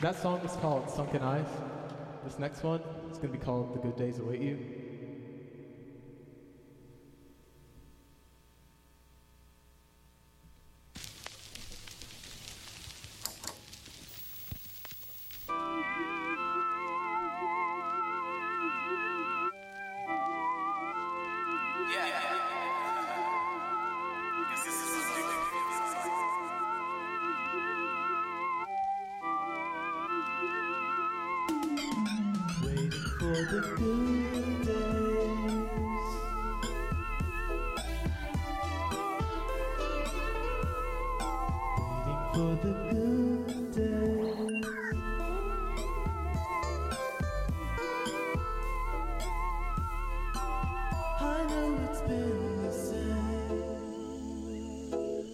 That song is called Sunken Eyes. This next one is going to be called The Good Days Await You.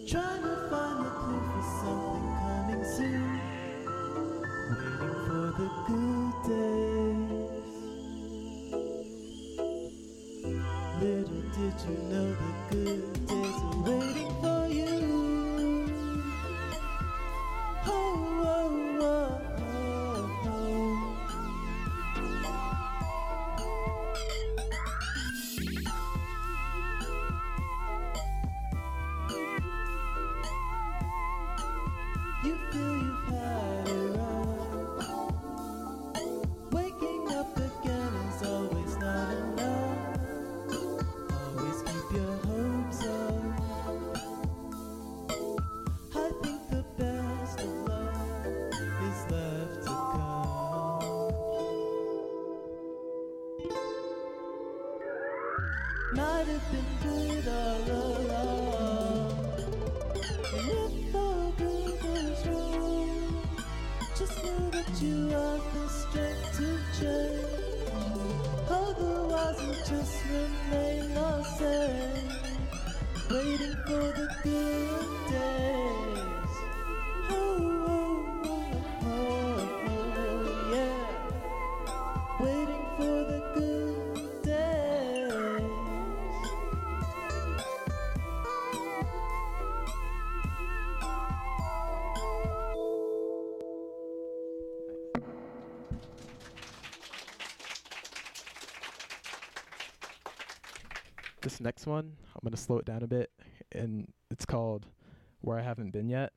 Trying to find a clue for something coming soon. Waiting for the good days. Little did you know the good days are waiting Might have been good all along. And if all good goes wrong, just know that you have the strength to change. Otherwise, you'll just remain the same, waiting for the good days. This next one, I'm going to slow it down a bit, and it's called Where I Haven't Been Yet.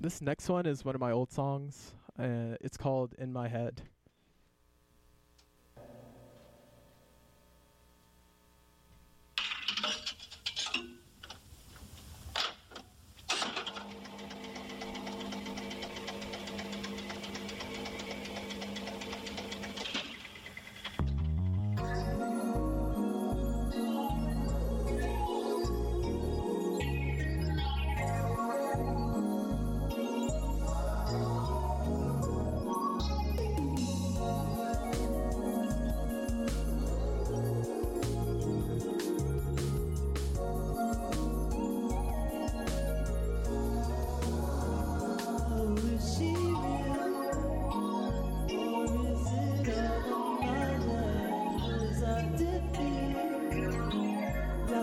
This next one is one of my old songs. Uh, it's called In My Head.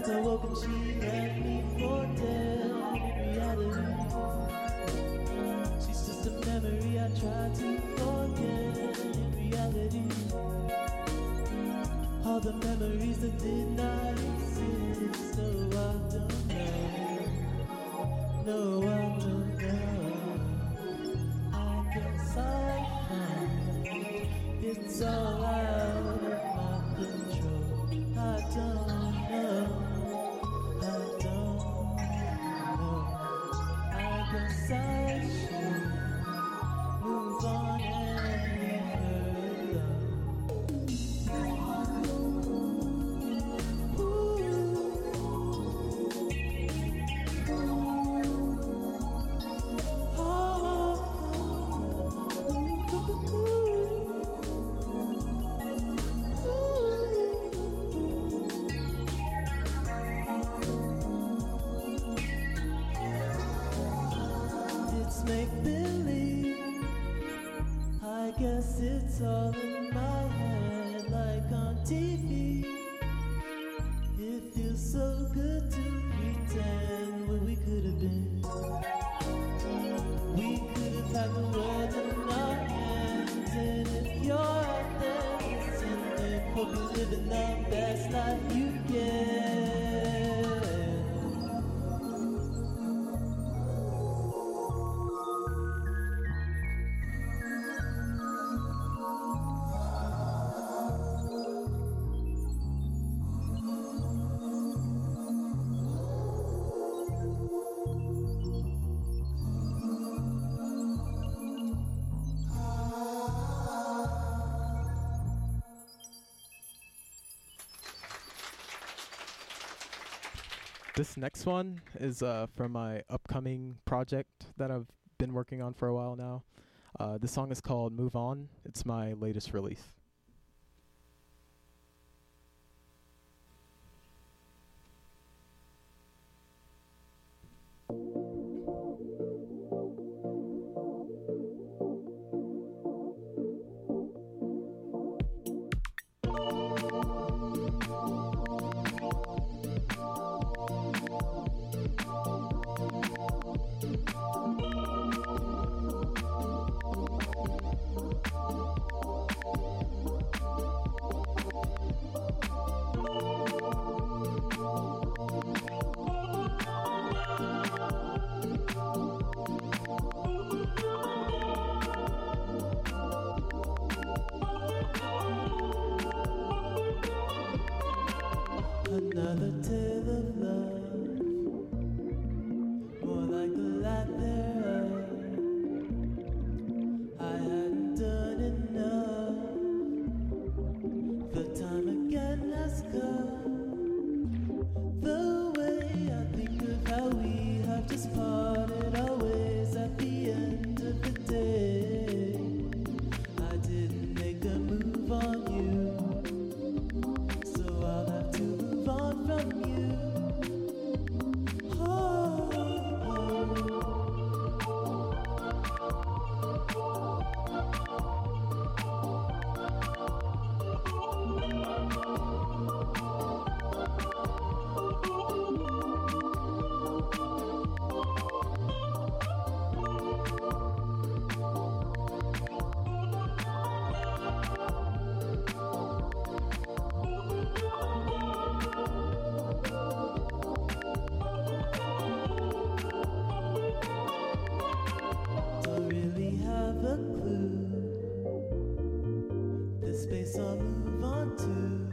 So I woke she left me for dead reality. She's just a memory I try to forget reality. All the memories that didn't this next one is uh, from my upcoming project that I've been working on for a while now. Uh, the song is called Move On. It's my latest release. space I'll move on to.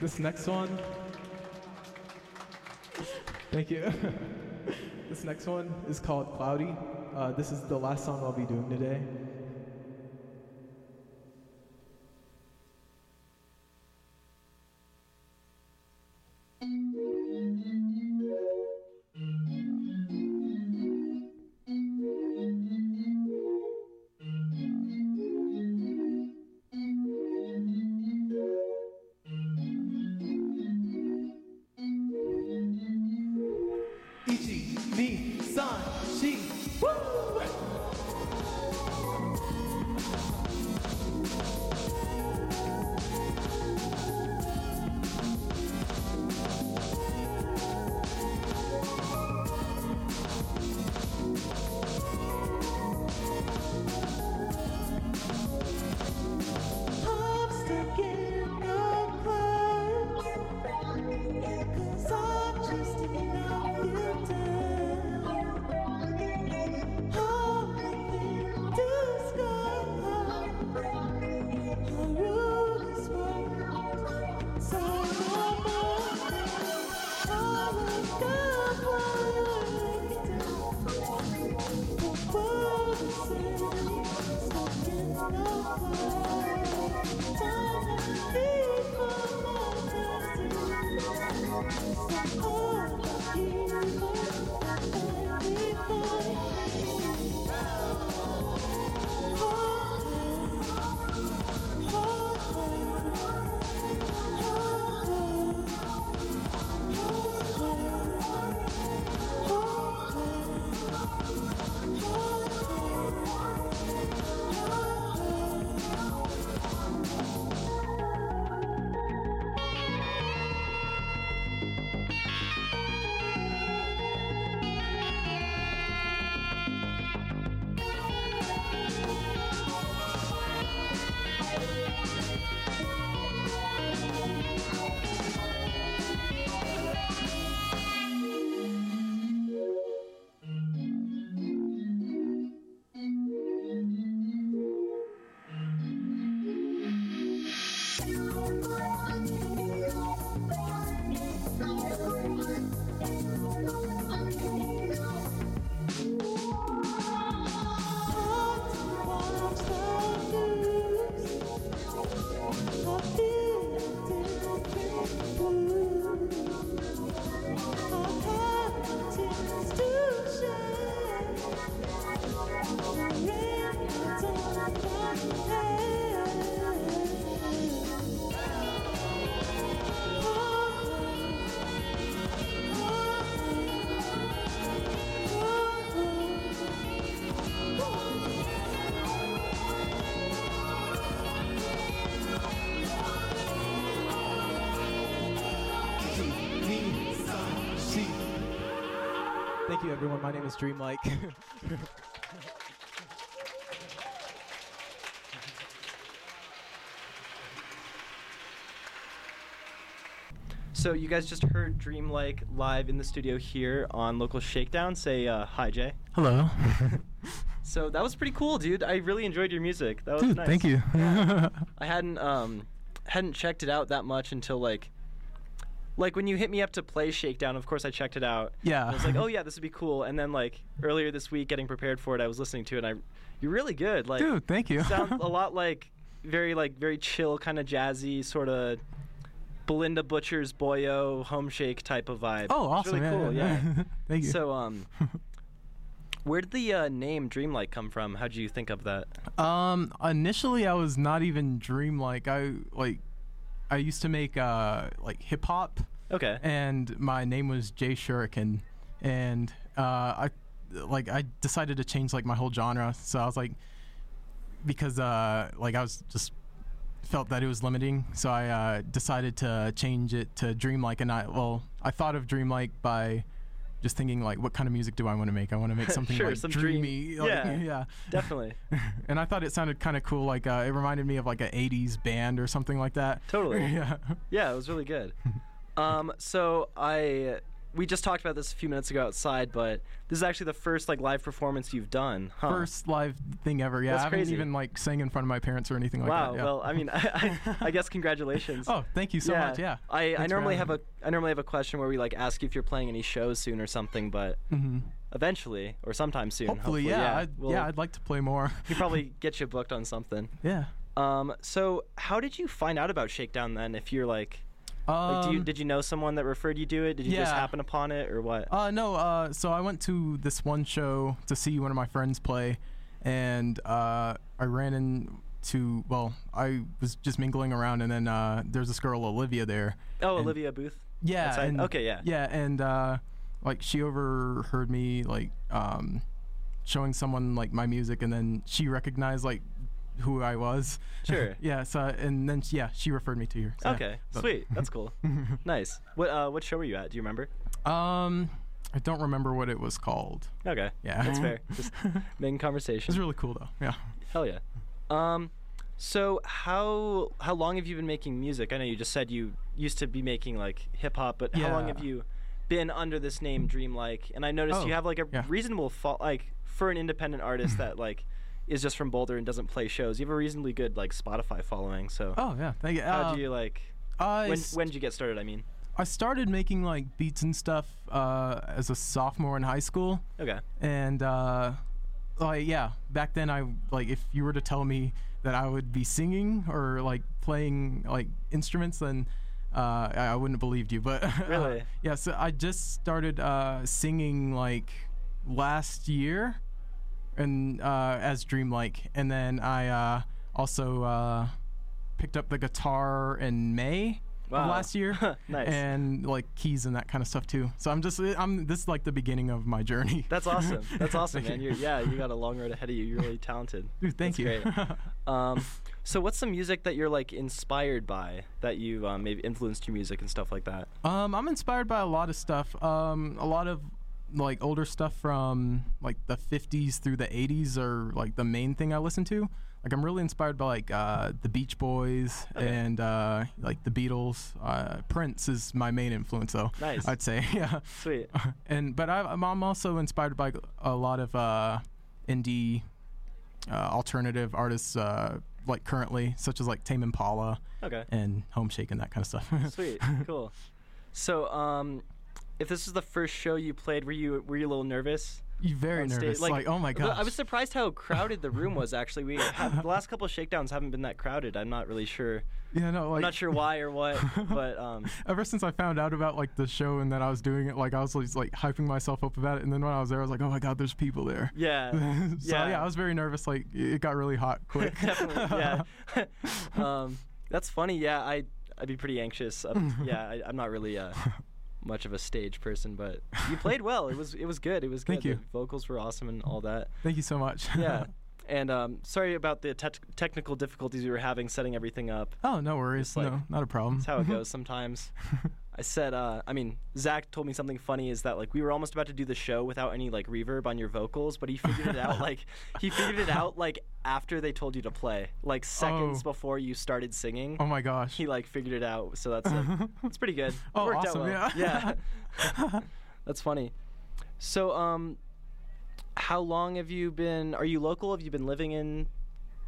this next one. Thank you. this next one is called Cloudy. Uh, this is the last song I'll be doing today. My name is Dreamlike. So you guys just heard Dreamlike live in the studio here on Local Shakedown. Say uh, hi, Jay. Hello. So that was pretty cool, dude. I really enjoyed your music. That was Dude, nice. thank you. I hadn't um hadn't checked it out that much until like like when you hit me up to play Shakedown. Of course, I checked it out. Yeah. I was like, oh yeah, this would be cool. And then like earlier this week, getting prepared for it, I was listening to it. and I you're really good. Like Dude, thank you. sound a lot like very like very chill, kind of jazzy, sort of Bilinda Butchers Boyo Homeshake type of vibe. Oh, It's awesome. really cool. yeah. Yeah. thank you. So um, where did the uh, name Dreamlike come from? How did you think of that? Um, initially I was not even dreamlike. I like, I used to make uh like hip hop, Okay. and my name was Jay Shuriken, and uh I like I decided to change like my whole genre. So I was like, because uh like I was just felt that it was limiting, so I uh, decided to change it to dreamlike. And I well, I thought of dreamlike by just thinking like, what kind of music do I want to make? I want to make something Sure, like some dream- dreamy. like- yeah. yeah. Definitely. and I thought it sounded kind of cool. Like uh, it reminded me of like an '80s band or something like that. Totally. yeah. Yeah, it was really good. Um, so I we just talked about this a few minutes ago outside, but this is actually the first like live performance you've done. Huh? First live thing ever. Yeah, That's I haven't crazy. even like sang in front of my parents or anything like wow. that. Yeah. Well, I mean, I, I, I guess congratulations. oh, thank you so yeah. much. Yeah. I, I Thanks normally have having a I normally have a question where we like ask you if you're playing any shows soon or something, but hmm eventually or sometime soon. Hopefully, yeah. I'd, we'll- yeah, I'd like to play more. we probably get you booked on something. yeah. Um, so how did you find out about Shakedown then? If you're like, like do you Um, did you know someone that referred you to it? Did you just happen upon it or what? Uh, no. Uh, so I went to this one show to see one of my friends play, and uh, I ran into well, I was just mingling around, and then uh, there's this girl Olivia there. oh, and- Olivia Booth. Yeah. And, Okay, yeah. Yeah, and uh, like she overheard me like um, showing someone like my music, and then she recognized like who I was. Sure. yeah. So and then yeah, she referred me to her. So. Okay, But- sweet. That's cool. nice. What uh, what show were you at? Do you remember? Um, I don't remember what it was called. Okay. Yeah. That's fair. Just making conversation. It was really cool though. Yeah. Hell yeah. Um, so how how long have you been making music? I know you just said you used to be making like hip hop, but how long have you been under this name Dreamlike? And I noticed Oh, you have like a yeah. reasonable fo- like for an independent artist that like is just from Boulder and doesn't play shows. You have a reasonably good like Spotify following. So Oh yeah. Thank you. how Uh, do you like I when when did you get started? I mean. I started making like beats and stuff uh, as a sophomore in high school. Okay. and uh like yeah back then i like if you were to tell me that i would be singing or like playing like instruments then uh i, I wouldn't have believed you but Really? yeah so i just started uh singing like last year and uh as dreamlike and then i uh also uh picked up the guitar in may Wow. of last year Nice. and like keys and that kind of stuff too so i'm just i'm this is like the beginning of my journey That's awesome. That's awesome, man. you. You're, yeah, you got a long road ahead of you. You're really talented. Dude, thank That's you. great. Um, so what's some music that you're like inspired by that you um, maybe influenced your music and stuff like that? um, I'm inspired by a lot of stuff. Um, a lot of like older stuff from like the 50s through the 80s are like the main thing I listen to. Like I'm really inspired by like uh, the Beach Boys Okay. and uh, like the Beatles. Uh, Prince is my main influence, though. Nice. I'd say, yeah. Sweet. and but I, I'm I'm also inspired by a lot of uh, indie uh, alternative artists uh, like currently, such as like Tame Impala Okay. and Homeshake and that kind of stuff. Sweet. Cool. So, um, if this is the first show you played, were you were you a little nervous? You very nervous. Like, oh my god. I was surprised how crowded the room was. Actually, we have, the last couple of shakedowns haven't been that crowded. I'm not really sure. Yeah, no, like I'm not sure why or what, but um, Ever since I found out about like the show and that I was doing it, like I was like hyping myself up about it, and then when I was there, I was like, oh my god, there's people there. yeah, so yeah. yeah. I was very nervous. Like it got really hot quick. Definitely, yeah. um, that's funny. Yeah, I I'd be pretty anxious. Um, yeah, I, I'm not really uh, much of a stage person, but you played well. It was it was good. It was good. Thank you. The vocals were awesome and all that. Thank you so much. Yeah. And um, sorry about the te- technical difficulties we were having setting everything up. oh no worries. Like- no, not a problem. That's how it goes sometimes. I said, uh, I mean, Zach told me something funny is that like we were almost about to do the show without any like reverb on your vocals, but he figured it out like he figured it out like after they told you to play, like seconds Oh. before you started singing. Oh my gosh. He like figured it out, so that's like, it's pretty good. Oh, worked awesome, well. yeah. yeah. that's funny. So, um, how long have you been? Are you local? Have you been living in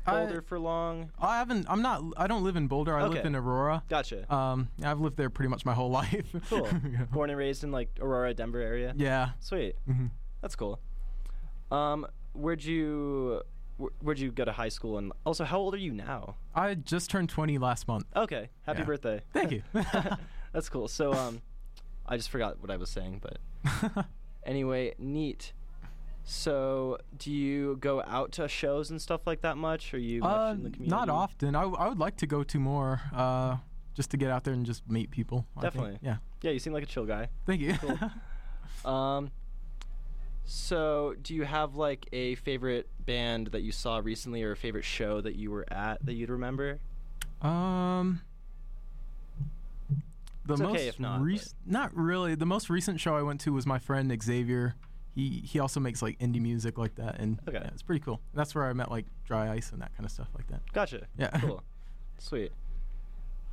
I- Boulder for long? I haven't. I'm not. I don't live in Boulder. I live in Aurora. Gotcha. Um, I've lived there pretty much my whole life. Cool. yeah. Born and raised in like Aurora, Denver area. Yeah. Sweet. hmm That's cool. Um, where'd you wh- where'd you go to high school and also how old are you now? I just turned 20 last month. Okay, happy Yeah. birthday. Thank you. That's cool. So um, I just forgot what I was saying, but anyway, neat. So, do you go out to shows and stuff like that much? Are you much uh, in the community? not often. I, w- I would like to go to more. Uh, just to get out there and just meet people. Definitely. Yeah. Yeah, you seem like a chill guy. Thank you. Cool. Um, so do you have like a favorite band that you saw recently, or a favorite show that you were at that you'd remember? Um. The It's okay most if not, rec- not really. The most recent show I went to was my friend Xavier. He he also makes like indie music like that, and Okay. yeah, it's pretty cool. That's where I met like Dry Ice and that kind of stuff like that. Gotcha. Yeah. Cool. Sweet.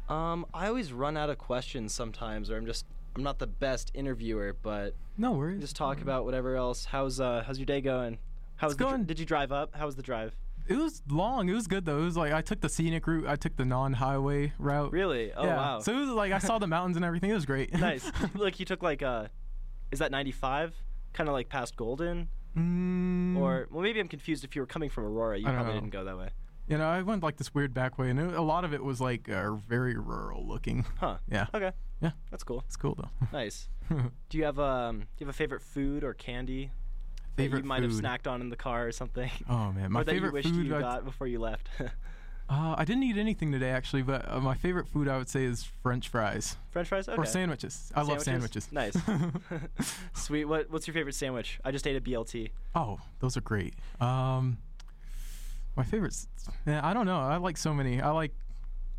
Um, I always run out of questions sometimes, or I'm just I'm not the best interviewer, but No worries. just talk about whatever else. How's uh how's your day going? How's It's the dr- going- did you drive up? How was the drive? It was long. It was good though. It was like I took the scenic route. I took the non-highway route. Really? Oh yeah. wow. So it was like I saw the mountains and everything. It was great. nice. like you took like uh, is that 95? Kind of like past Golden, mm, or well maybe I'm confused. If you were coming from Aurora, you probably know. didn't go that way. you know, I went like this weird back way, and it, a lot of it was like uh, very rural looking. Huh. Yeah. Okay. Yeah. That's cool. It's cool though. Nice. Do you have um do you have a favorite food or candy favorite that you might food. have snacked on in the car or something? Oh man, my or that favorite you wished food. you I'd- got before you left. Uh, I didn't eat anything today actually, but uh, my favorite food I would say is French fries French fries? Okay. or sandwiches. I love sandwiches. Nice. Sweet. What what's your favorite sandwich? I just ate a BLT. oh, those are great. Um, my favorites. Yeah, I don't know. I like so many. I like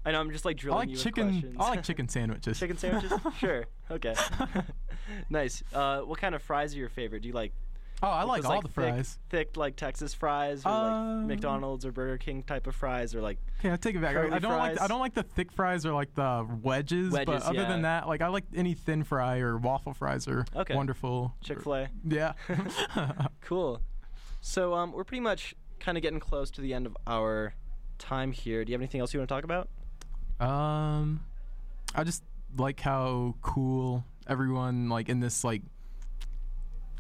I know I'm just like I drilling like you with questions. I like chicken sandwiches. chicken sandwiches? sure. Okay. nice. Uh, what kind of fries are your favorite? Do you like Oh, I like all the fries. Thick, like Texas fries, or like Um, McDonald's or Burger King type of fries, or like Okay, I take it back. I, I don't like. I don't like the thick fries or like the wedges. but other yeah. than that, like I like any thin fry or waffle fries are Okay. wonderful. Chick Fil A? Yeah. Cool. So um, we're pretty much kind of getting close to the end of our time here. Do you have anything else you want to talk about? Um, I just like how cool everyone like in this like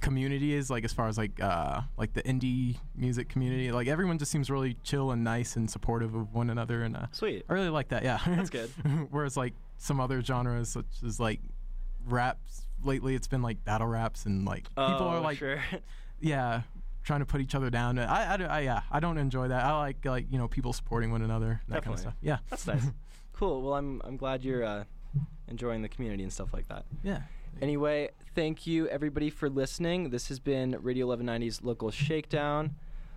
community is like as far as like uh like the indie music community like everyone just seems really chill and nice and supportive of one another and uh, Sweet. I really like that yeah That's good. whereas like some other genres such as like raps lately it's been like battle raps and like people are Oh, like sure. yeah trying to put each other down I, I, I yeah I don't enjoy that I like like you know people supporting one another that kind Definitely. of stuff yeah That's nice. cool. Well, I'm I'm glad you're uh, enjoying the community and stuff like that. yeah Anyway, thank you everybody for listening. This has been Radio 1190's local shakedown.